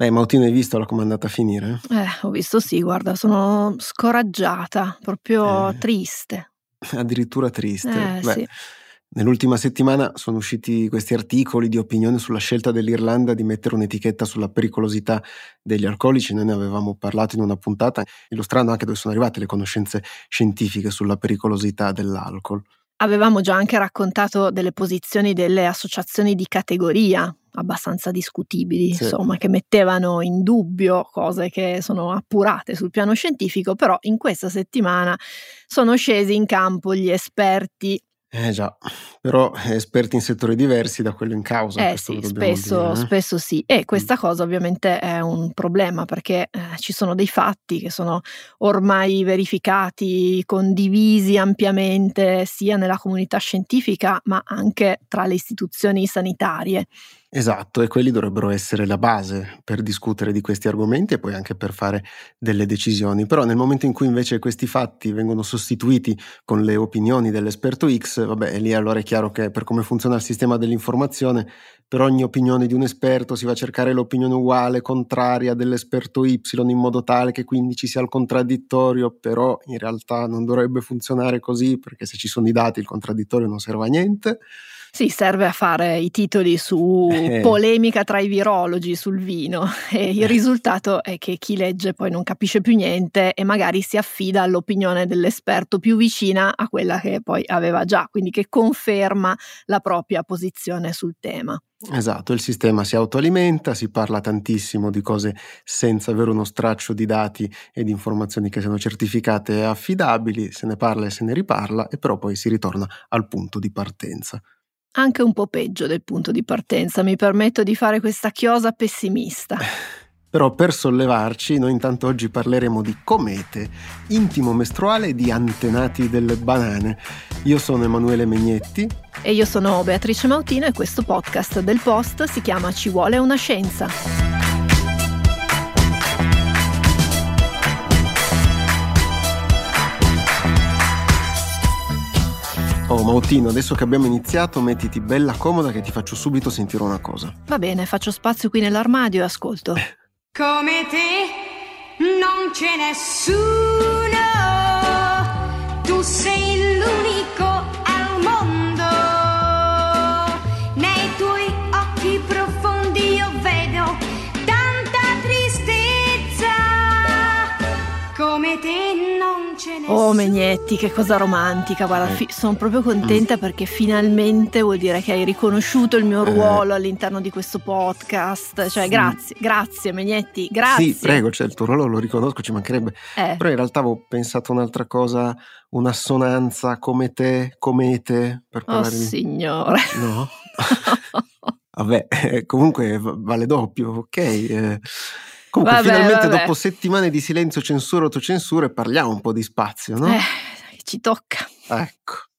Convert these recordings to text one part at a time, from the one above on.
Beh, Mautino, hai visto la com'è andata a finire? Eh, ho visto sì, guarda, sono scoraggiata, proprio Eh. triste. Addirittura triste. Eh, Beh, sì. Nell'ultima settimana sono usciti questi articoli di opinione sulla scelta dell'Irlanda di mettere un'etichetta sulla pericolosità degli alcolici. Noi ne avevamo parlato in una puntata, illustrando anche dove sono arrivate le conoscenze scientifiche sulla pericolosità dell'alcol. Avevamo già anche raccontato delle posizioni delle associazioni di categoria abbastanza discutibili, Sì. insomma, che mettevano in dubbio cose che sono appurate sul piano scientifico, però in questa settimana sono scesi in campo gli esperti Eh già, però esperti in settori diversi da quello in causa. Eh sì, spesso, dire, eh. spesso sì. E questa cosa ovviamente è un problema perché eh, ci sono dei fatti che sono ormai verificati, condivisi ampiamente sia nella comunità scientifica ma anche tra le istituzioni sanitarie. Esatto, e quelli dovrebbero essere la base per discutere di questi argomenti e poi anche per fare delle decisioni. Però nel momento in cui invece questi fatti vengono sostituiti con le opinioni dell'esperto X, vabbè, lì allora è chiaro che per come funziona il sistema dell'informazione, per ogni opinione di un esperto si va a cercare l'opinione uguale, contraria dell'esperto Y, in modo tale che quindi ci sia il contraddittorio, però in realtà non dovrebbe funzionare così, perché se ci sono i dati il contraddittorio non serve a niente. Sì, serve a fare i titoli su polemica tra i virologi sul vino e il Eh. risultato è che chi legge poi non capisce più niente e magari si affida all'opinione dell'esperto più vicina a quella che poi aveva già, quindi che conferma la propria posizione sul tema. Esatto, il sistema si autoalimenta, si parla tantissimo di cose senza avere uno straccio di dati e di informazioni che siano certificate e affidabili, se ne parla e se ne riparla e però poi si ritorna al punto di partenza. Anche un po' peggio del punto di partenza, mi permetto di fare questa chiosa pessimista. Però per sollevarci, noi intanto oggi parleremo di comete, intimo mestruale di antenati delle banane. Io sono Emanuele Megnetti. E io sono Beatrice Mautino e questo podcast del Post si chiama Ci vuole una scienza. Oh Mautino, adesso che abbiamo iniziato, mettiti bella comoda che ti faccio subito sentire una cosa. Va bene, faccio spazio qui nell'armadio e ascolto. Come te non c'è nessuno, tu sei Oh Megnetti, che cosa romantica, guarda, Eh. fi- sono proprio contenta perché finalmente vuol dire che hai riconosciuto il mio Eh. ruolo all'interno di questo podcast. Cioè, Sì. grazie, grazie Megnetti, grazie. Sì, prego, cioè il tuo ruolo lo riconosco, ci mancherebbe. Eh, Però in realtà avevo pensato un'altra cosa, un'assonanza come te, comete, per oh parlare di... signore. No? Vabbè, eh, comunque va- vale doppio, ok. Comunque, Vabbè, finalmente vabbè. dopo settimane di silenzio, censura, autocensure, parliamo un po' di spazio, no? Eh, ci tocca. Ecco.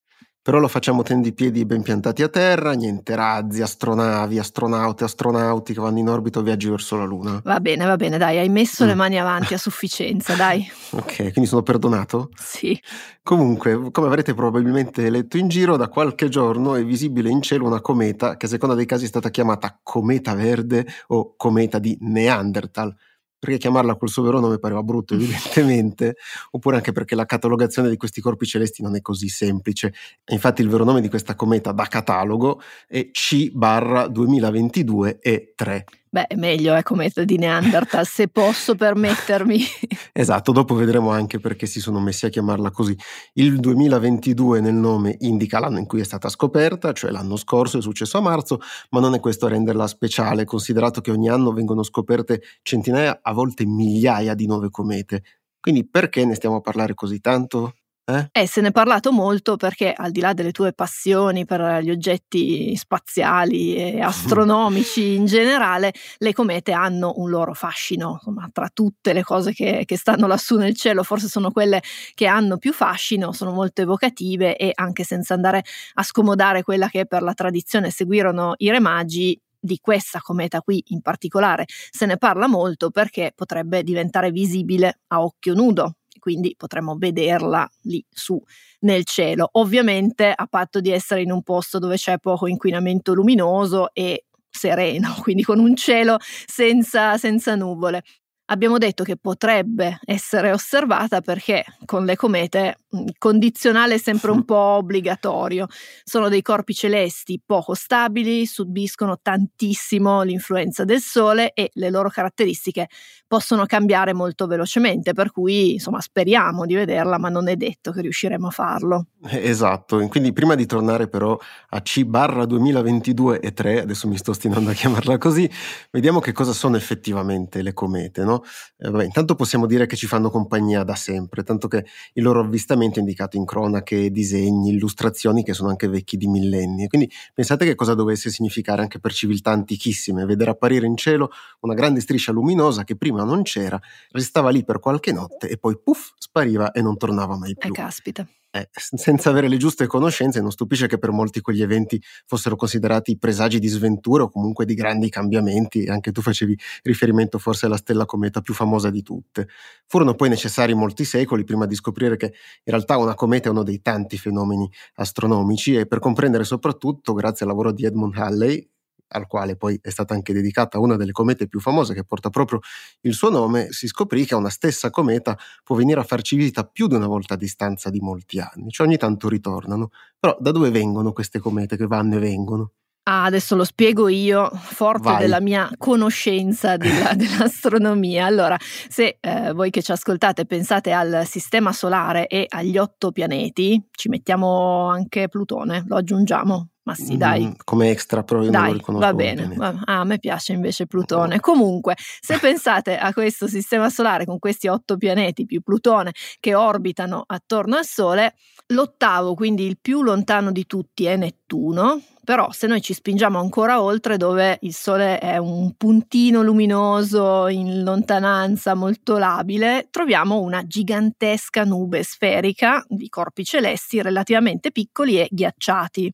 Però lo facciamo tenendo i piedi ben piantati a terra, niente razzi, astronavi, astronauti, astronauti che vanno in orbita o viaggi verso la Luna. Va bene, va bene, dai, hai messo le Mm. mani avanti a sufficienza, dai. Ok, quindi sono perdonato? Sì. Comunque, come avrete probabilmente letto in giro, da qualche giorno è visibile in cielo una cometa che a seconda dei casi è stata chiamata cometa verde o cometa di Neanderthal. Perché chiamarla col suo vero nome pareva brutto, evidentemente, oppure anche perché la catalogazione di questi corpi celesti non è così semplice. Infatti il vero nome di questa cometa da catalogo è C 2022 e 3. Beh, è meglio, è come di Neanderthal, se posso permettermi. Esatto, dopo vedremo anche perché si sono messi a chiamarla così. Il 2022 nel nome indica l'anno in cui è stata scoperta, cioè l'anno scorso, è successo a marzo, ma non è questo a renderla speciale, considerato che ogni anno vengono scoperte centinaia, a volte migliaia di nuove comete. Quindi perché ne stiamo a parlare così tanto? Eh? Eh, se ne è parlato molto perché al di là delle tue passioni per gli oggetti spaziali e astronomici in generale, le comete hanno un loro fascino. Insomma, tra tutte le cose che, che stanno lassù nel cielo, forse sono quelle che hanno più fascino, sono molto evocative e anche senza andare a scomodare quella che per la tradizione seguirono i re magi, di questa cometa qui in particolare se ne parla molto perché potrebbe diventare visibile a occhio nudo, quindi potremmo vederla lì su nel cielo. Ovviamente a patto di essere in un posto dove c'è poco inquinamento luminoso e sereno, quindi con un cielo senza, senza nuvole abbiamo detto che potrebbe essere osservata perché con le comete condizionale è sempre un po' obbligatorio. Sono dei corpi celesti poco stabili, subiscono tantissimo l'influenza del Sole e le loro caratteristiche possono cambiare molto velocemente, per cui insomma speriamo di vederla, ma non è detto che riusciremo a farlo. Eh, esatto, quindi prima di tornare però a C barra 2022 e 3, adesso mi sto ostinando a chiamarla così, vediamo che cosa sono effettivamente le comete, no? Eh, vabbè, intanto possiamo dire che ci fanno compagnia da sempre, tanto che il loro avvistamento è indicato in cronache, disegni, illustrazioni che sono anche vecchi di millenni. Quindi pensate che cosa dovesse significare anche per civiltà antichissime vedere apparire in cielo una grande striscia luminosa che prima non c'era, restava lì per qualche notte e poi puff, spariva e non tornava mai più. Eh, caspita. Eh, senza avere le giuste conoscenze, non stupisce che per molti quegli eventi fossero considerati presagi di sventura o comunque di grandi cambiamenti. Anche tu facevi riferimento forse alla stella cometa più famosa di tutte. Furono poi necessari molti secoli prima di scoprire che in realtà una cometa è uno dei tanti fenomeni astronomici e per comprendere soprattutto, grazie al lavoro di Edmund Halley, al quale poi è stata anche dedicata una delle comete più famose che porta proprio il suo nome, si scoprì che una stessa cometa può venire a farci visita più di una volta a distanza di molti anni, cioè ogni tanto ritornano. Però da dove vengono queste comete che vanno e vengono? Ah, adesso lo spiego io, forte Vai. della mia conoscenza della, dell'astronomia. Allora, se eh, voi che ci ascoltate pensate al sistema solare e agli otto pianeti, ci mettiamo anche Plutone, lo aggiungiamo. Ma sì, dai. Mm, come extra, però io dai, non lo riconosco. Va bene. Ah, a me piace invece Plutone. Comunque, se pensate a questo sistema solare con questi otto pianeti più Plutone che orbitano attorno al Sole, l'ottavo, quindi il più lontano di tutti, è Nettuno. Però se noi ci spingiamo ancora oltre, dove il Sole è un puntino luminoso in lontananza molto labile, troviamo una gigantesca nube sferica di corpi celesti relativamente piccoli e ghiacciati.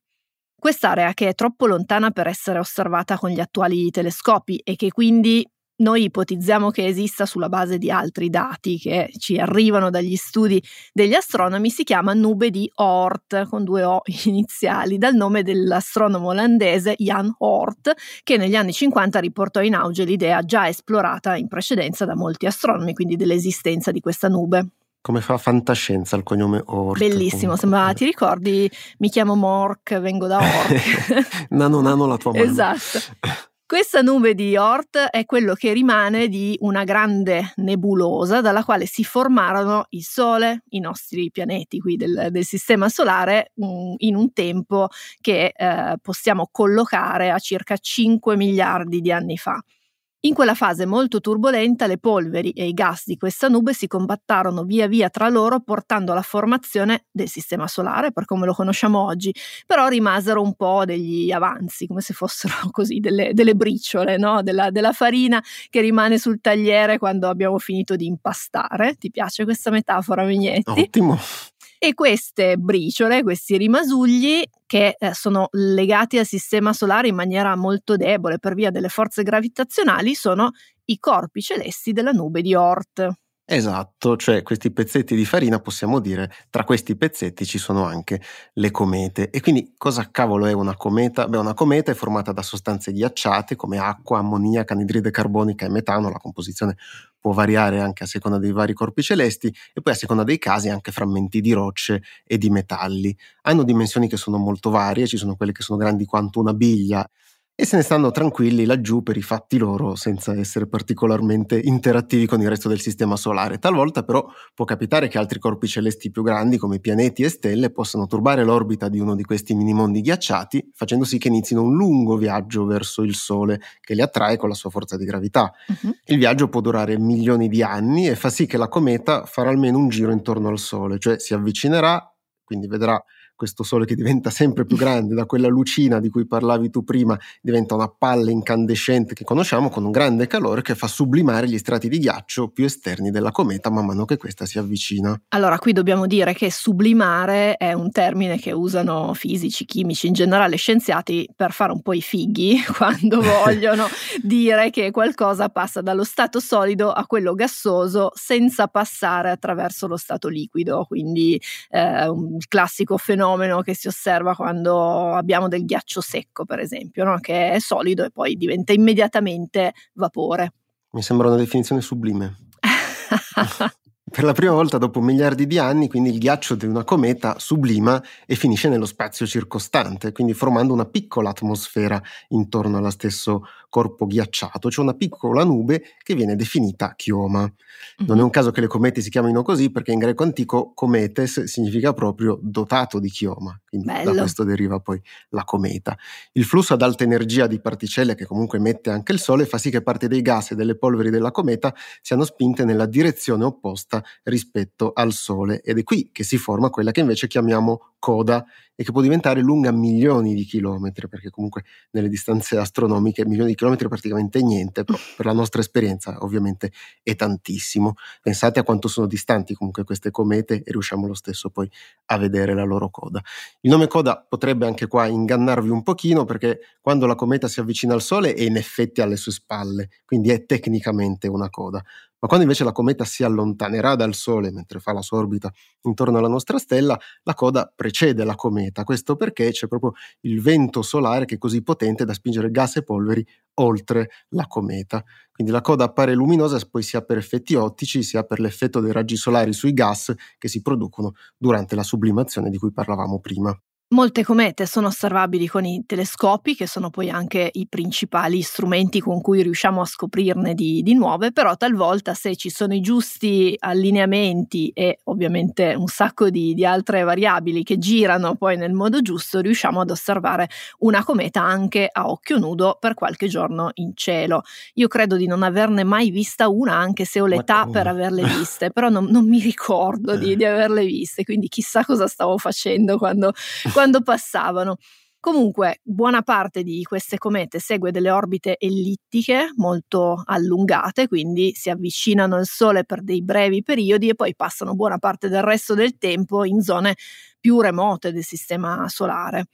Quest'area che è troppo lontana per essere osservata con gli attuali telescopi e che quindi noi ipotizziamo che esista sulla base di altri dati che ci arrivano dagli studi degli astronomi, si chiama nube di Oort, con due O iniziali, dal nome dell'astronomo olandese Jan Oort, che negli anni 50 riportò in auge l'idea già esplorata in precedenza da molti astronomi, quindi dell'esistenza di questa nube. Come fa fantascienza il cognome Ort? Bellissimo, sembra, ti ricordi? Mi chiamo Mork, vengo da Ork. nano nano la tua mano. Esatto. Questa nube di Oort è quello che rimane di una grande nebulosa dalla quale si formarono il Sole, i nostri pianeti qui del, del Sistema Solare, um, in un tempo che eh, possiamo collocare a circa 5 miliardi di anni fa. In quella fase molto turbolenta le polveri e i gas di questa nube si compattarono via via tra loro portando alla formazione del Sistema Solare per come lo conosciamo oggi, però rimasero un po' degli avanzi, come se fossero così delle, delle briciole, no? della, della farina che rimane sul tagliere quando abbiamo finito di impastare. Ti piace questa metafora, Vignetti? Ottimo. E queste briciole, questi rimasugli, che eh, sono legati al sistema solare in maniera molto debole per via delle forze gravitazionali, sono i corpi celesti della nube di Oort. Esatto, cioè questi pezzetti di farina possiamo dire, tra questi pezzetti ci sono anche le comete. E quindi cosa cavolo è una cometa? Beh, una cometa è formata da sostanze ghiacciate come acqua, ammoniaca, anidride carbonica e metano, la composizione può variare anche a seconda dei vari corpi celesti e poi a seconda dei casi anche frammenti di rocce e di metalli. Hanno dimensioni che sono molto varie, ci sono quelle che sono grandi quanto una biglia e se ne stanno tranquilli laggiù per i fatti loro senza essere particolarmente interattivi con il resto del sistema solare. Talvolta però può capitare che altri corpi celesti più grandi come pianeti e stelle possano turbare l'orbita di uno di questi minimondi ghiacciati facendo sì che inizino un lungo viaggio verso il Sole che li attrae con la sua forza di gravità. Uh-huh. Il viaggio può durare milioni di anni e fa sì che la cometa farà almeno un giro intorno al Sole, cioè si avvicinerà, quindi vedrà questo sole che diventa sempre più grande, da quella lucina di cui parlavi tu prima, diventa una palla incandescente che conosciamo con un grande calore che fa sublimare gli strati di ghiaccio più esterni della cometa man mano che questa si avvicina. Allora, qui dobbiamo dire che sublimare è un termine che usano fisici, chimici, in generale scienziati per fare un po' i fighi quando vogliono dire che qualcosa passa dallo stato solido a quello gassoso senza passare attraverso lo stato liquido, quindi eh, un classico fenomeno fenomeno che si osserva quando abbiamo del ghiaccio secco, per esempio, no? che è solido e poi diventa immediatamente vapore. Mi sembra una definizione sublime. Per la prima volta dopo miliardi di anni, quindi il ghiaccio di una cometa sublima e finisce nello spazio circostante, quindi formando una piccola atmosfera intorno allo stesso corpo ghiacciato, cioè una piccola nube che viene definita chioma. Non è un caso che le comete si chiamino così perché in greco antico cometes significa proprio dotato di chioma, quindi Bello. da questo deriva poi la cometa. Il flusso ad alta energia di particelle che comunque emette anche il Sole fa sì che parte dei gas e delle polveri della cometa siano spinte nella direzione opposta rispetto al Sole ed è qui che si forma quella che invece chiamiamo coda e che può diventare lunga milioni di chilometri, perché comunque nelle distanze astronomiche milioni di chilometri è praticamente niente, però per la nostra esperienza ovviamente è tantissimo. Pensate a quanto sono distanti comunque queste comete e riusciamo lo stesso poi a vedere la loro coda. Il nome coda potrebbe anche qua ingannarvi un pochino perché quando la cometa si avvicina al Sole è in effetti alle sue spalle, quindi è tecnicamente una coda. Ma quando invece la cometa si allontanerà dal Sole mentre fa la sua orbita intorno alla nostra stella, la coda precede la cometa. Questo perché c'è proprio il vento solare che è così potente da spingere gas e polveri oltre la cometa. Quindi la coda appare luminosa poi sia per effetti ottici sia per l'effetto dei raggi solari sui gas che si producono durante la sublimazione di cui parlavamo prima. Molte comete sono osservabili con i telescopi, che sono poi anche i principali strumenti con cui riusciamo a scoprirne di, di, nuove, però talvolta se ci sono i giusti allineamenti e ovviamente un sacco di, di, altre variabili che girano poi nel modo giusto, riusciamo ad osservare una cometa anche a occhio nudo per qualche giorno in cielo. Io credo di non averne mai vista una, anche se ho l'età per averle viste, però non, non mi ricordo di, di averle viste, quindi chissà cosa stavo facendo quando quando passavano. Comunque, buona parte di queste comete segue delle orbite ellittiche molto allungate, quindi si avvicinano al Sole per dei brevi periodi e poi passano buona parte del resto del tempo in zone più remote del sistema solare.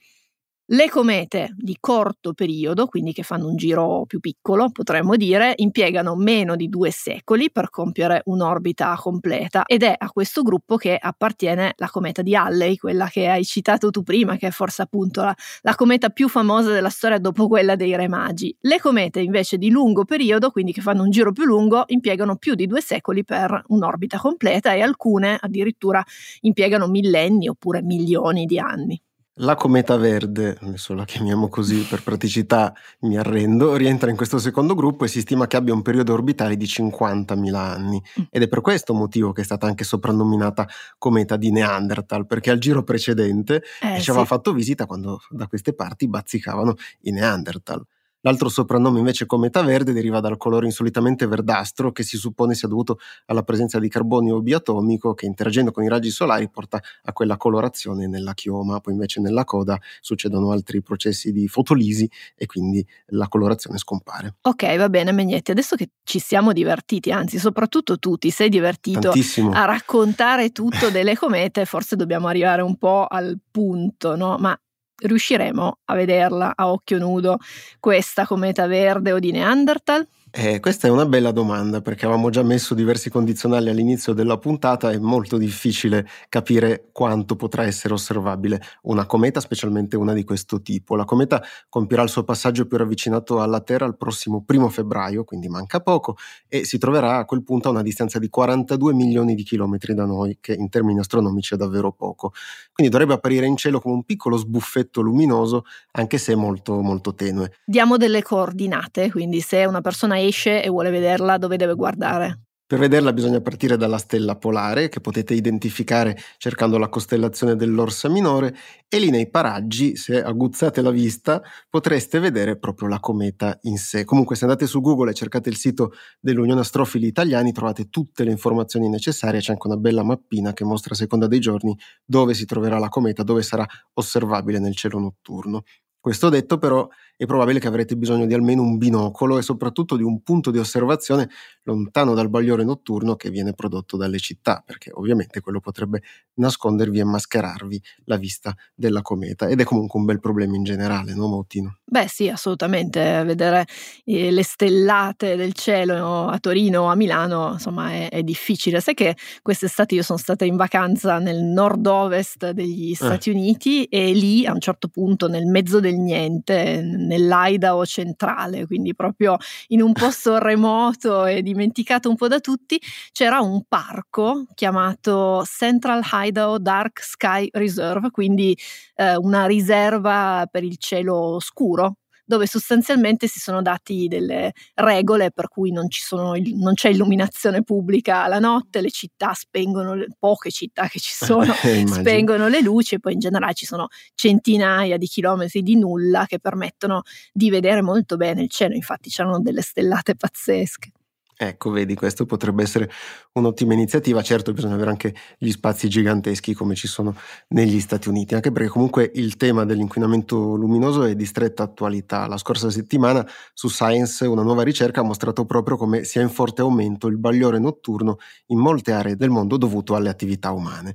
Le comete di corto periodo, quindi che fanno un giro più piccolo, potremmo dire, impiegano meno di due secoli per compiere un'orbita completa ed è a questo gruppo che appartiene la cometa di Halley, quella che hai citato tu prima, che è forse appunto la, la cometa più famosa della storia dopo quella dei Re Magi. Le comete invece di lungo periodo, quindi che fanno un giro più lungo, impiegano più di due secoli per un'orbita completa e alcune addirittura impiegano millenni oppure milioni di anni. La cometa verde, adesso la chiamiamo così per praticità, mi arrendo, rientra in questo secondo gruppo e si stima che abbia un periodo orbitale di 50.000 anni. Mm. Ed è per questo motivo che è stata anche soprannominata cometa di Neanderthal, perché al giro precedente eh, ci aveva fatto visita quando da queste parti bazzicavano i Neanderthal. L'altro soprannome invece cometa verde deriva dal colore insolitamente verdastro che si suppone sia dovuto alla presenza di carbonio biatomico che interagendo con i raggi solari porta a quella colorazione nella chioma, poi invece nella coda succedono altri processi di fotolisi e quindi la colorazione scompare. Ok, va bene Megnetti, adesso che ci siamo divertiti, anzi soprattutto tu ti sei divertito Tantissimo. a raccontare tutto delle comete, forse dobbiamo arrivare un po' al punto, no? Ma riusciremo a vederla a occhio nudo questa cometa verde o di Neanderthal? Eh, questa è una bella domanda perché avevamo già messo diversi condizionali all'inizio della puntata, è molto difficile capire quanto potrà essere osservabile una cometa, specialmente una di questo tipo. La cometa compirà il suo passaggio più ravvicinato alla Terra il prossimo primo febbraio, quindi manca poco, e si troverà a quel punto a una distanza di 42 milioni di chilometri da noi, che in termini astronomici è davvero poco. Quindi dovrebbe apparire in cielo come un piccolo sbuffetto luminoso, anche se molto molto tenue. Diamo delle coordinate, quindi se una persona esce e vuole vederla, dove deve guardare? Per vederla bisogna partire dalla stella polare, che potete identificare cercando la costellazione dell'Orsa Minore, e lì nei paraggi, se aguzzate la vista, potreste vedere proprio la cometa in sé. Comunque, se andate su Google e cercate il sito dell'Unione Astrofili Italiani, trovate tutte le informazioni necessarie. C'è anche una bella mappina che mostra a seconda dei giorni dove si troverà la cometa, dove sarà osservabile nel cielo notturno. Questo detto però è probabile che avrete bisogno di almeno un binocolo e soprattutto di un punto di osservazione lontano dal bagliore notturno che viene prodotto dalle città, perché ovviamente quello potrebbe nascondervi e mascherarvi la vista della cometa ed è comunque un bel problema in generale, no Mautino? Beh sì, assolutamente, vedere eh, le stellate del cielo a Torino o a Milano, insomma, è, è, difficile. Sai che quest'estate io sono stata in vacanza nel nord-ovest degli eh. Stati eh. Uniti e lì a un certo punto nel mezzo del niente, nell'Idaho centrale, quindi proprio in un posto remoto e dimenticato un po' da tutti, c'era un parco chiamato Central Idaho Dark Sky Reserve, quindi eh, una riserva per il cielo scuro dove sostanzialmente si sono dati delle regole per cui non, sono, non c'è illuminazione pubblica la notte, le città spengono, le, poche città che ci sono, spengono le luci e poi in generale ci sono centinaia di chilometri di nulla che permettono di vedere molto bene il cielo, infatti c'erano delle stellate pazzesche. Ecco, vedi, questo potrebbe essere un'ottima iniziativa. Certo, bisogna avere anche gli spazi giganteschi come ci sono negli Stati Uniti, anche perché comunque il tema dell'inquinamento luminoso è di stretta attualità. La scorsa settimana su Science una nuova ricerca ha mostrato proprio come sia in forte aumento il bagliore notturno in molte aree del mondo dovuto alle attività umane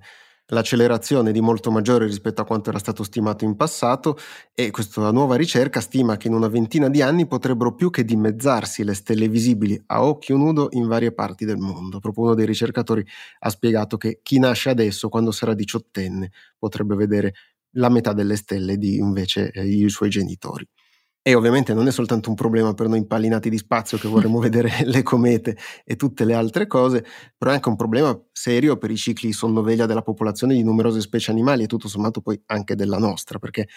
l'accelerazione di molto maggiore rispetto a quanto era stato stimato in passato e questa nuova ricerca stima che in una ventina di anni potrebbero più che dimezzarsi le stelle visibili a occhio nudo in varie parti del mondo. Proprio uno dei ricercatori ha spiegato che chi nasce adesso, quando sarà diciottenne, potrebbe vedere la metà delle stelle di invece eh, i suoi genitori. E ovviamente non è soltanto un problema per noi impallinati di spazio che vorremmo vedere le comete e tutte le altre cose, però è anche un problema serio per i cicli sonnoveglia della popolazione di numerose specie animali e tutto sommato poi anche della nostra, perché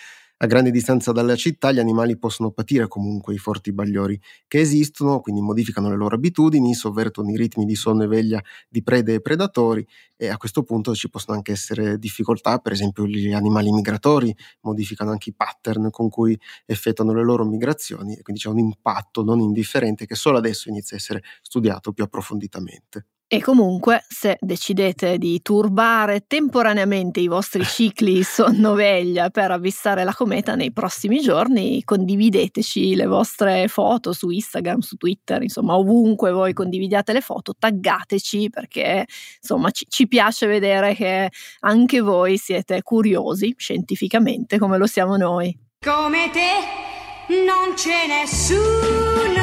a grande distanza dalla città gli animali possono patire comunque i forti bagliori che esistono, quindi modificano le loro abitudini, sovvertono i ritmi di sonno e veglia di prede e predatori e a questo punto ci possono anche essere difficoltà, per esempio gli animali migratori modificano anche i pattern con cui effettuano le loro migrazioni e quindi c'è un impatto non indifferente che solo adesso inizia a essere studiato più approfonditamente. E comunque, se decidete di turbare temporaneamente i vostri cicli sonno-veglia per avvistare la cometa nei prossimi giorni, condivideteci le vostre foto su Instagram, su Twitter, insomma, ovunque voi condividiate le foto, taggateci perché insomma ci, ci piace vedere che anche voi siete curiosi scientificamente come lo siamo noi. Come te non c'è nessuno, nessuno.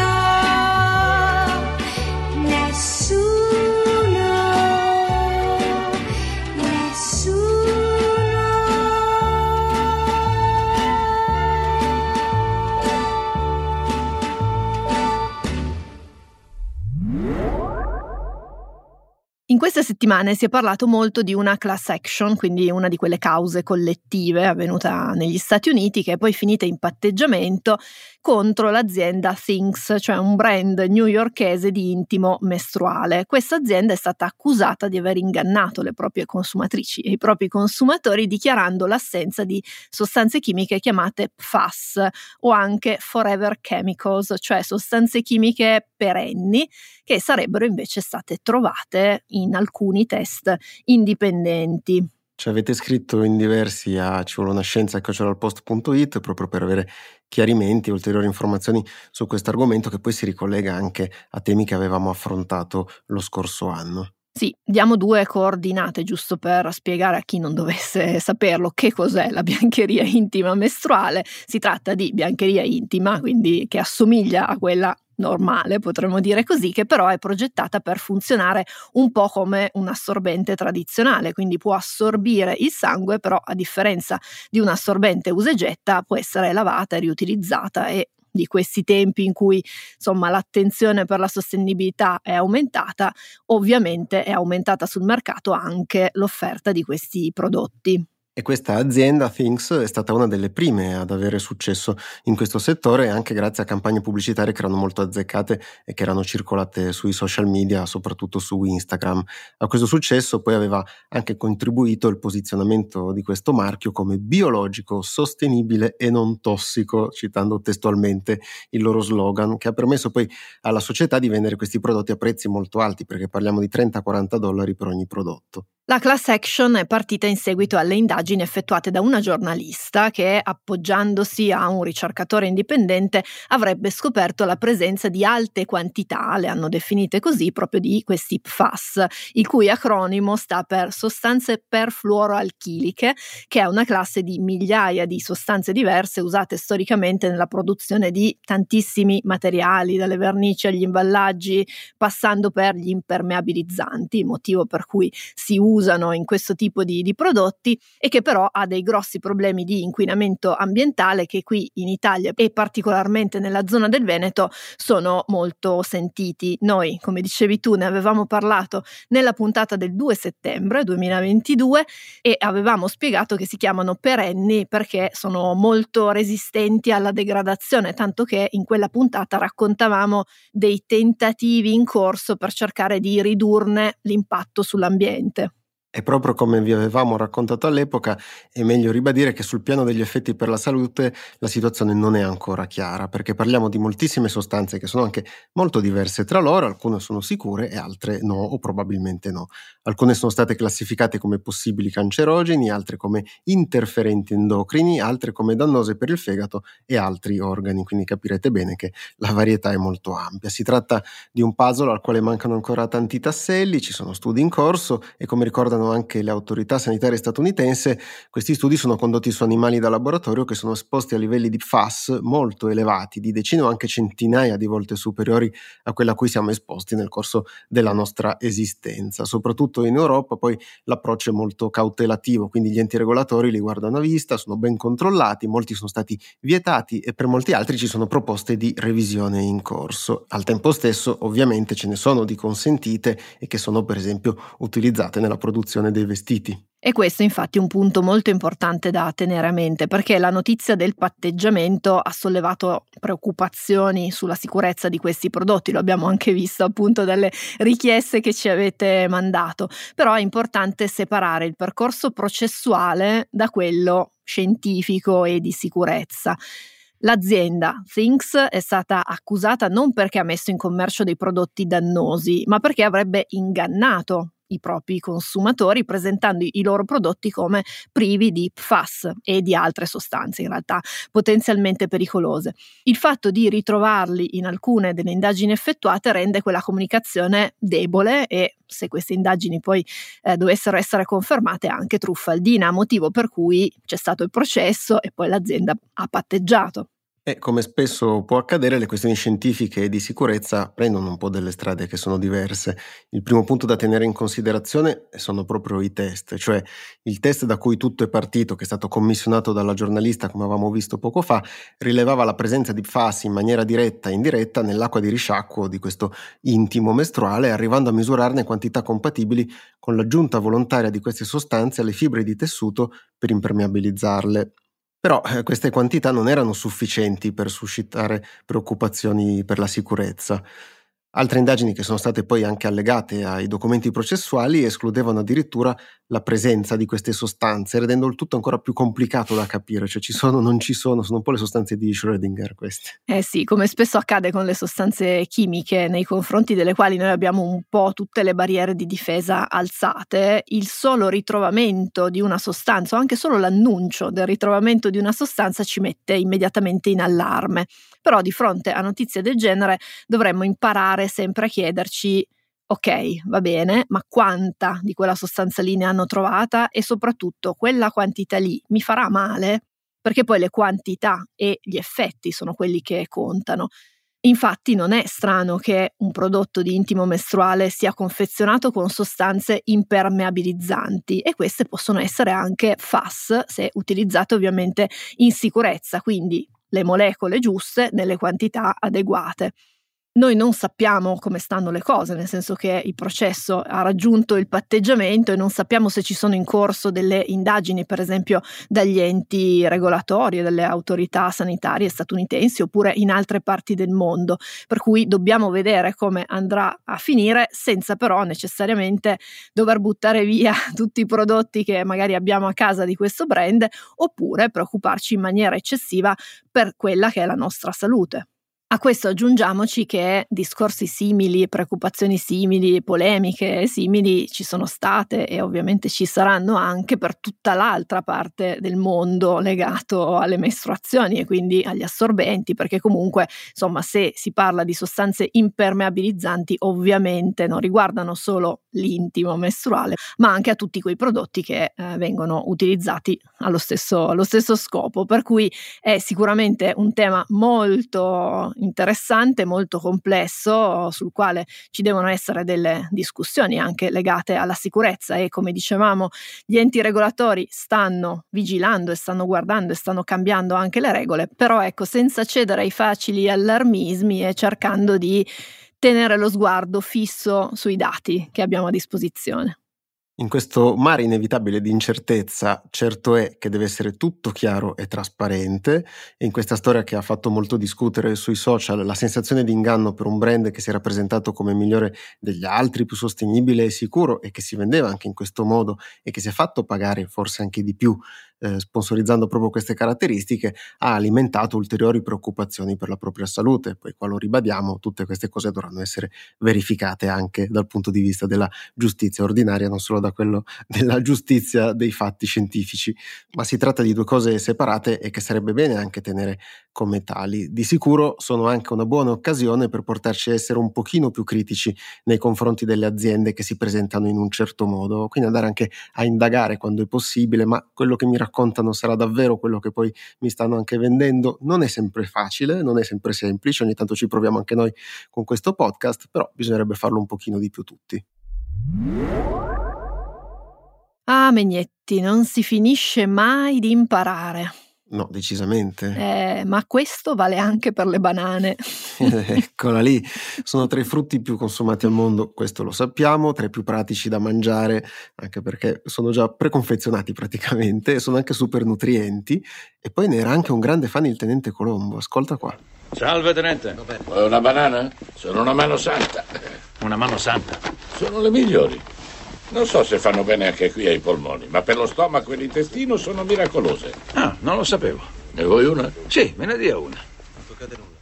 In queste settimane si è parlato molto di una class action, quindi una di quelle cause collettive avvenuta negli Stati Uniti che è poi finita in patteggiamento contro l'azienda Things, cioè un brand newyorkese di intimo mestruale. Questa azienda è stata accusata di aver ingannato le proprie consumatrici e i propri consumatori dichiarando l'assenza di sostanze chimiche chiamate PFAS o anche Forever Chemicals, cioè sostanze chimiche perenni che sarebbero invece state trovate in alcuni test indipendenti. Ci avete scritto in diversi a ci vuole una scienza post.it proprio per avere chiarimenti, ulteriori informazioni su questo argomento che poi si ricollega anche a temi che avevamo affrontato lo scorso anno. Sì, diamo due coordinate giusto per spiegare a chi non dovesse saperlo che cos'è la biancheria intima mestruale. Si tratta di biancheria intima, quindi che assomiglia a quella normale, potremmo dire così, che però è progettata per funzionare un po' come un assorbente tradizionale, quindi può assorbire il sangue, però a differenza di un assorbente usa e getta può essere lavata e riutilizzata e di questi tempi in cui insomma l'attenzione per la sostenibilità è aumentata, ovviamente è aumentata sul mercato anche l'offerta di questi prodotti. E questa azienda, Things, è stata una delle prime ad avere successo in questo settore, anche grazie a campagne pubblicitarie che erano molto azzeccate e che erano circolate sui social media, soprattutto su Instagram. A questo successo poi aveva anche contribuito il posizionamento di questo marchio come biologico, sostenibile e non tossico, citando testualmente il loro slogan, che ha permesso poi alla società di vendere questi prodotti a prezzi molto alti, perché parliamo di 30-40 dollari per ogni prodotto. La class action è partita in seguito alle indagini effettuate da una giornalista che, appoggiandosi a un ricercatore indipendente, avrebbe scoperto la presenza di alte quantità, le hanno definite così, proprio di questi PFAS, il cui acronimo sta per sostanze perfluoroalchiliche, che è una classe di migliaia di sostanze diverse usate storicamente nella produzione di tantissimi materiali, dalle vernici agli imballaggi, passando per gli impermeabilizzanti, motivo per cui si usa usano in questo tipo di, di prodotti e che però ha dei grossi problemi di inquinamento ambientale che qui in Italia e particolarmente nella zona del Veneto sono molto sentiti. Noi, come dicevi tu, ne avevamo parlato nella puntata del 2 settembre 2022 e avevamo spiegato che si chiamano perenni perché sono molto resistenti alla degradazione, tanto che in quella puntata raccontavamo dei tentativi in corso per cercare di ridurne l'impatto sull'ambiente. E proprio come vi avevamo raccontato all'epoca, è meglio ribadire che sul piano degli effetti per la salute la situazione non è ancora chiara, perché parliamo di moltissime sostanze che sono anche molto diverse tra loro, alcune sono sicure e altre no o probabilmente no. Alcune sono state classificate come possibili cancerogeni, altre come interferenti endocrini, altre come dannose per il fegato e altri organi, quindi capirete bene che la varietà è molto ampia. Si tratta di un puzzle al quale mancano ancora tanti tasselli, ci sono studi in corso e come ricordano riguardano anche le autorità sanitarie statunitensi, questi studi sono condotti su animali da laboratorio che sono esposti a livelli di FAS molto elevati, di decine o anche centinaia di volte superiori a quella a cui siamo esposti nel corso della nostra esistenza. Soprattutto in Europa poi l'approccio è molto cautelativo, quindi gli enti regolatori li guardano a vista, sono ben controllati, molti sono stati vietati e per molti altri ci sono proposte di revisione in corso. Al tempo stesso ovviamente ce ne sono di consentite e che sono per esempio utilizzate nella produzione produzione dei vestiti. E questo infatti è un punto molto importante da tenere a mente perché la notizia del patteggiamento ha sollevato preoccupazioni sulla sicurezza di questi prodotti, lo abbiamo anche visto appunto dalle richieste che ci avete mandato, però è importante separare il percorso processuale da quello scientifico e di sicurezza. L'azienda Things è stata accusata non perché ha messo in commercio dei prodotti dannosi, ma perché avrebbe ingannato i propri consumatori presentando i loro prodotti come privi di PFAS e di altre sostanze in realtà potenzialmente pericolose. Il fatto di ritrovarli in alcune delle indagini effettuate rende quella comunicazione debole e se queste indagini poi eh, dovessero essere confermate anche truffaldina, motivo per cui c'è stato il processo e poi l'azienda ha patteggiato. E come spesso può accadere, le questioni scientifiche e di sicurezza prendono un po' delle strade che sono diverse. Il primo punto da tenere in considerazione sono proprio i test, cioè il test da cui tutto è partito, che è stato commissionato dalla giornalista, come avevamo visto poco fa, rilevava la presenza di PFAS in maniera diretta e indiretta nell'acqua di risciacquo di questo intimo mestruale, arrivando a misurarne quantità compatibili con l'aggiunta volontaria di queste sostanze alle fibre di tessuto per impermeabilizzarle. Però eh, queste quantità non erano sufficienti per suscitare preoccupazioni per la sicurezza. Altre indagini che sono state poi anche allegate ai documenti processuali escludevano addirittura la presenza di queste sostanze, rendendo il tutto ancora più complicato da capire, cioè ci sono, non ci sono, sono un po' le sostanze di Schrödinger queste. Eh sì, come spesso accade con le sostanze chimiche nei confronti delle quali noi abbiamo un po' tutte le barriere di difesa alzate, il solo ritrovamento di una sostanza o anche solo l'annuncio del ritrovamento di una sostanza ci mette immediatamente in allarme. Però di fronte a notizie del genere dovremmo imparare sempre a chiederci ok, va bene, ma quanta di quella sostanza lì ne hanno trovata e soprattutto quella quantità lì mi farà male? Perché poi le quantità e gli effetti sono quelli che contano. Infatti non è strano che un prodotto di intimo mestruale sia confezionato con sostanze impermeabilizzanti e queste possono essere anche FAS se utilizzate ovviamente in sicurezza, quindi le molecole giuste nelle quantità adeguate. Noi non sappiamo come stanno le cose, nel senso che il processo ha raggiunto il patteggiamento e non sappiamo se ci sono in corso delle indagini, per esempio dagli enti regolatori e dalle autorità sanitarie statunitensi oppure in altre parti del mondo, per cui dobbiamo vedere come andrà a finire senza però necessariamente dover buttare via tutti i prodotti che magari abbiamo a casa di questo brand oppure preoccuparci in maniera eccessiva per quella che è la nostra salute. A questo aggiungiamoci che discorsi simili, preoccupazioni simili, polemiche simili ci sono state e ovviamente ci saranno anche per tutta l'altra parte del mondo legato alle mestruazioni e quindi agli assorbenti, perché comunque insomma se si parla di sostanze impermeabilizzanti ovviamente non riguardano solo l'intimo mestruale, ma anche a tutti quei prodotti che eh, vengono utilizzati allo stesso, allo stesso scopo, per cui è sicuramente un tema molto interessante, molto complesso, sul quale ci devono essere delle discussioni anche legate alla sicurezza e come dicevamo gli enti regolatori stanno vigilando e stanno guardando e stanno cambiando anche le regole, però ecco senza cedere ai facili allarmismi e cercando di tenere lo sguardo fisso sui dati che abbiamo a disposizione. In questo mare inevitabile di incertezza, certo è che deve essere tutto chiaro e trasparente e in questa storia che ha fatto molto discutere sui social, la sensazione di inganno per un brand che si era presentato come migliore degli altri, più sostenibile e sicuro e che si vendeva anche in questo modo e che si è fatto pagare forse anche di più eh, sponsorizzando proprio queste caratteristiche, ha alimentato ulteriori preoccupazioni per la propria salute. Poi qua lo ribadiamo, tutte queste cose dovranno essere verificate anche dal punto di vista della giustizia ordinaria, non solo da quello della giustizia dei fatti scientifici, ma si tratta di due cose separate e che sarebbe bene anche tenere come tali. Di sicuro sono anche una buona occasione per portarci a essere un pochino più critici nei confronti delle aziende che si presentano in un certo modo, quindi andare anche a indagare quando è possibile, ma quello che mi racconta raccontano sarà davvero quello che poi mi stanno anche vendendo. Non è sempre facile, non è sempre semplice, ogni tanto ci proviamo anche noi con questo podcast, però bisognerebbe farlo un pochino di più tutti. Ah, Megnetti, non si finisce mai di imparare. No, decisamente. Eh, ma questo vale anche per le banane. Eccola lì, sono tra i frutti più consumati al mondo, questo lo sappiamo, tra i più pratici da mangiare, anche perché sono già preconfezionati praticamente sono anche super nutrienti. E poi ne era anche un grande fan il tenente Colombo, ascolta qua. Salve tenente. Vuoi una banana? Sono una mano santa. Una mano santa. Sono le migliori. Non so se fanno bene anche qui ai polmoni, ma per lo stomaco e l'intestino sono miracolose. Ah, non lo sapevo. Ne vuoi una? Sì, me ne dia una.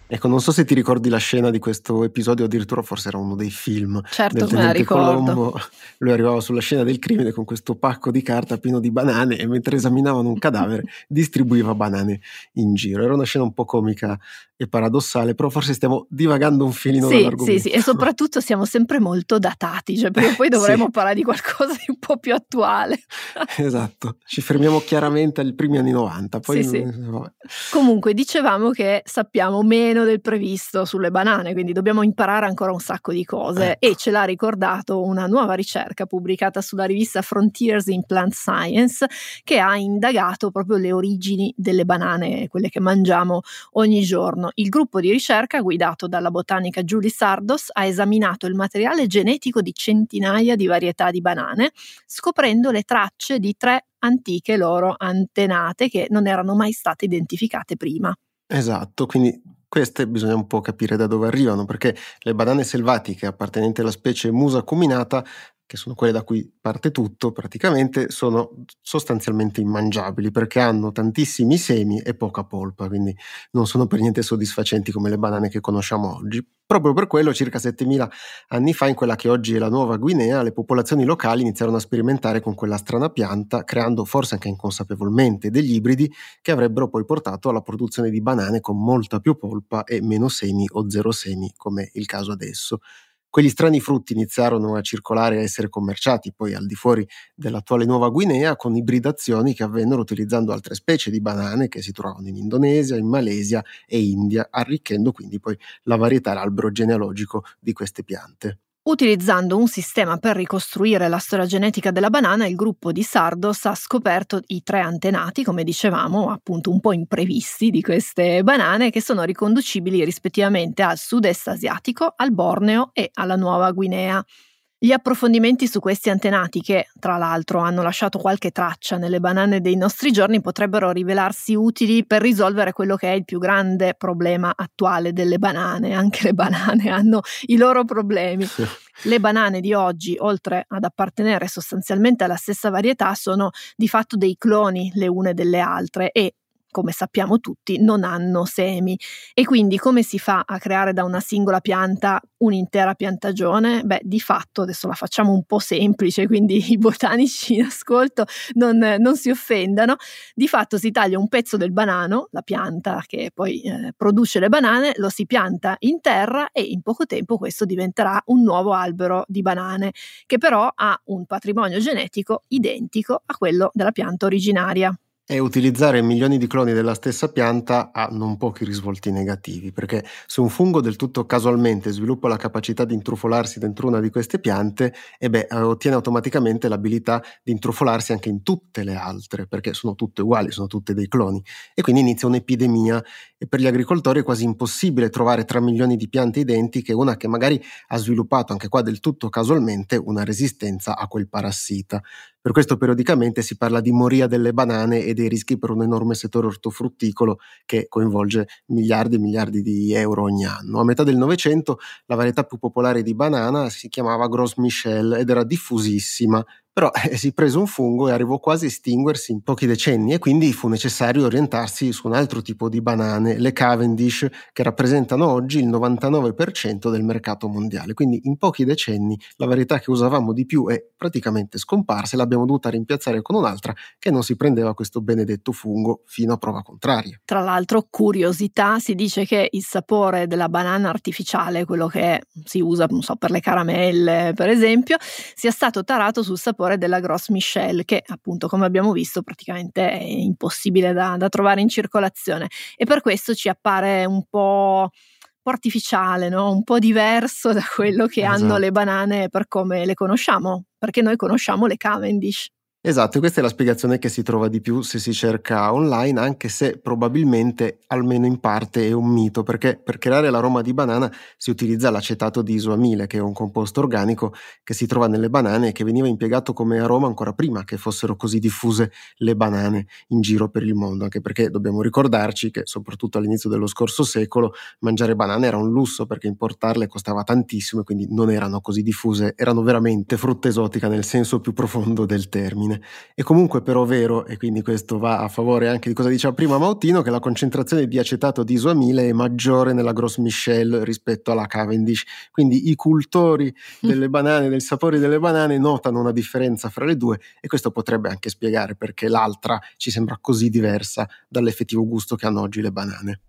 Ecco, non so se ti ricordi la scena di questo episodio, addirittura forse era uno dei film Certo del che me la tenente ricordo. Colombo. Lui arrivava sulla scena del crimine con questo pacco di carta pieno di banane e mentre esaminavano un cadavere distribuiva banane in giro. Era una scena un po' comica e paradossale, però forse stiamo divagando un filino Sì, sì, sì, e soprattutto siamo sempre molto datati, cioè perché poi Sì. dovremmo parlare di qualcosa di un po' più attuale. Esatto, ci fermiamo chiaramente ai primi anni 90, poi Sì, sì. eh. Comunque dicevamo che sappiamo meno del previsto sulle banane, quindi dobbiamo imparare ancora un sacco di cose Ecco. e ce l'ha ricordato una nuova ricerca pubblicata sulla rivista Frontiers in Plant Science che ha indagato proprio le origini delle banane, quelle che mangiamo ogni giorno. Il gruppo di ricerca guidato dalla botanica Julie Sardos ha esaminato il materiale genetico di centinaia di varietà di banane, scoprendo le tracce di tre antiche loro antenate che non erano mai state identificate prima. Esatto, quindi queste bisogna un po' capire da dove arrivano, perché le banane selvatiche appartenenti alla specie Musa cuminata, che sono quelle da cui parte tutto praticamente, sono sostanzialmente immangiabili perché hanno tantissimi semi e poca polpa, quindi non sono per niente soddisfacenti come le banane che conosciamo oggi. Proprio per quello, circa 7000 anni fa, in quella che oggi è la Nuova Guinea, le popolazioni locali iniziarono a sperimentare con quella strana pianta, creando forse anche inconsapevolmente degli ibridi che avrebbero poi portato alla produzione di banane con molta più polpa e meno semi o zero semi, come il caso adesso. Quegli strani frutti iniziarono a circolare e a essere commerciati poi al di fuori dell'attuale Nuova Guinea con ibridazioni che avvennero utilizzando altre specie di banane che si trovavano in Indonesia, in Malesia e India, arricchendo quindi poi la varietà l'albero genealogico di queste piante. Utilizzando un sistema per ricostruire la storia genetica della banana, il gruppo di Sardos ha scoperto i tre antenati, come dicevamo, appunto un po' imprevisti di queste banane, che sono riconducibili rispettivamente al sud-est asiatico, al Borneo e alla Nuova Guinea. Gli approfondimenti su questi antenati, che tra l'altro hanno lasciato qualche traccia nelle banane dei nostri giorni, potrebbero rivelarsi utili per risolvere quello che è il più grande problema attuale delle banane. Anche le banane hanno i loro problemi. Le banane di oggi, oltre ad appartenere sostanzialmente alla stessa varietà, sono di fatto dei cloni le une delle altre e come sappiamo tutti, non hanno semi. E quindi come si fa a creare da una singola pianta un'intera piantagione? Beh, di fatto, adesso la facciamo un po' semplice, quindi i botanici in ascolto non, non si offendano, di fatto si taglia un pezzo del banano, la pianta che poi eh, produce le banane, lo si pianta in terra e in poco tempo questo diventerà un nuovo albero di banane, che però ha un patrimonio genetico identico a quello della pianta originaria e utilizzare milioni di cloni della stessa pianta ha non pochi risvolti negativi, perché se un fungo del tutto casualmente sviluppa la capacità di intrufolarsi dentro una di queste piante, e beh, eh, ottiene automaticamente l'abilità di intrufolarsi anche in tutte le altre, perché sono tutte uguali, sono tutte dei cloni. E quindi inizia un'epidemia e per gli agricoltori è quasi impossibile trovare tra milioni di piante identiche una che magari ha sviluppato anche qua del tutto casualmente una resistenza a quel parassita. Per questo periodicamente si parla di moria delle banane e dei rischi per un enorme settore ortofrutticolo che coinvolge miliardi e miliardi di euro ogni anno. A metà del Novecento la varietà più popolare di banana si chiamava Gros Michel ed era diffusissima, però eh, si prese un fungo e arrivò quasi a estinguersi in pochi decenni e quindi fu necessario orientarsi su un altro tipo di banane, le Cavendish, che rappresentano oggi il 99% del mercato mondiale. Quindi in pochi decenni la varietà che usavamo di più è praticamente scomparsa e l'abbiamo dovuta rimpiazzare con un'altra che non si prendeva questo benedetto fungo fino a prova contraria. Tra l'altro, curiosità, si dice che il sapore della banana artificiale, quello che si usa so, per le caramelle per esempio, sia stato tarato sul sapore produttore della Gross Michel, che appunto come abbiamo visto praticamente è impossibile da, da trovare in circolazione e per questo ci appare un po' artificiale, no? un po' diverso da quello che esatto. hanno le banane per come le conosciamo, perché noi conosciamo le Cavendish. Esatto, questa è la spiegazione che si trova di più se si cerca online, anche se probabilmente almeno in parte è un mito, perché per creare l'aroma di banana si utilizza l'acetato di isoamile, che è un composto organico che si trova nelle banane e che veniva impiegato come aroma ancora prima che fossero così diffuse le banane in giro per il mondo, anche perché dobbiamo ricordarci che soprattutto all'inizio dello scorso secolo mangiare banane era un lusso perché importarle costava tantissimo e quindi non erano così diffuse, erano veramente frutta esotica nel senso più profondo del termine. È comunque però vero, e quindi questo va a favore anche di cosa diceva prima Mautino, che la concentrazione di acetato di isoamile è maggiore nella Gros Michel rispetto alla Cavendish. Quindi i cultori delle banane, del sapore delle banane, notano una differenza fra le due e questo potrebbe anche spiegare perché l'altra ci sembra così diversa dall'effettivo gusto che hanno oggi le banane.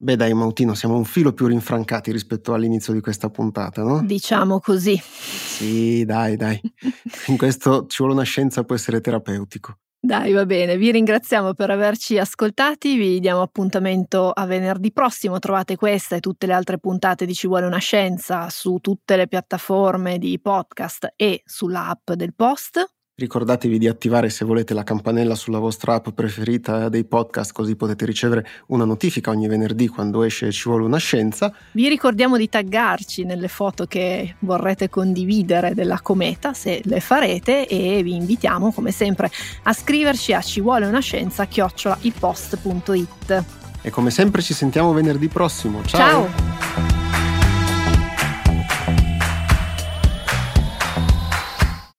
Beh dai Mautino, siamo un filo più rinfrancati rispetto all'inizio di questa puntata, no? Diciamo così. Sì, dai, dai. In questo ci vuole una scienza, può essere terapeutico. Dai, va bene, vi ringraziamo per averci ascoltati, vi diamo appuntamento a venerdì prossimo, trovate questa e tutte le altre puntate di Ci vuole una scienza su tutte le piattaforme di podcast e sull'app del Post. Ricordatevi di attivare se volete la campanella sulla vostra app preferita dei podcast così potete ricevere una notifica ogni venerdì quando esce Ci vuole una scienza. Vi ricordiamo di taggarci nelle foto che vorrete condividere della cometa se le farete e vi invitiamo come sempre a scriverci a ci vuole una scienza chiocciolaipost.it. E come sempre ci sentiamo venerdì prossimo. Ciao! Ciao.